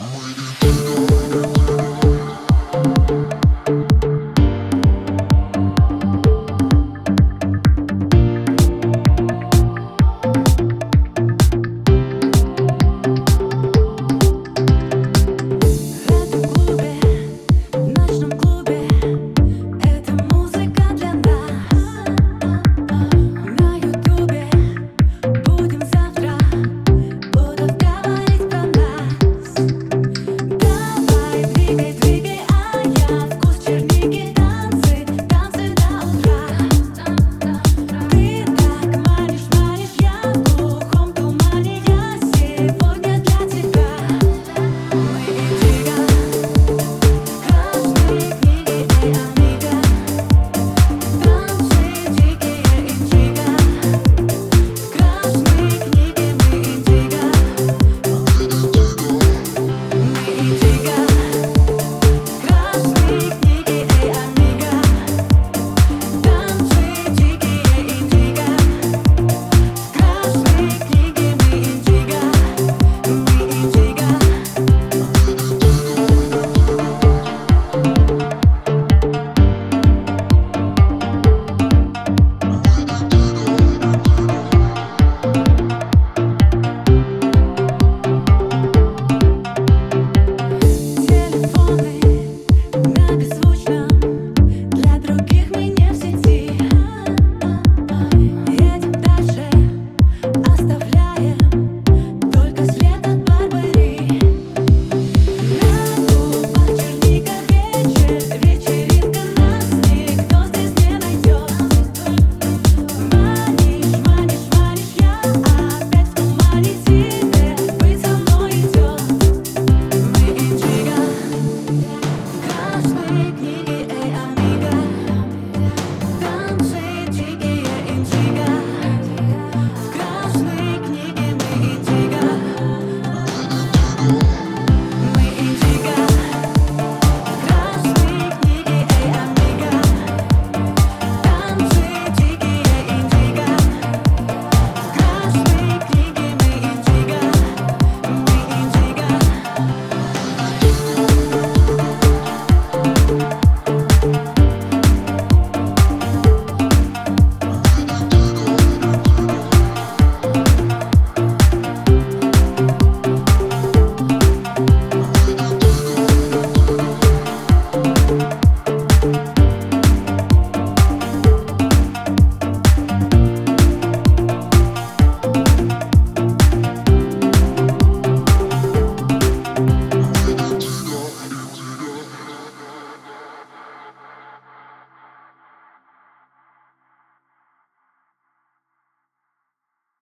Mighty Tiger.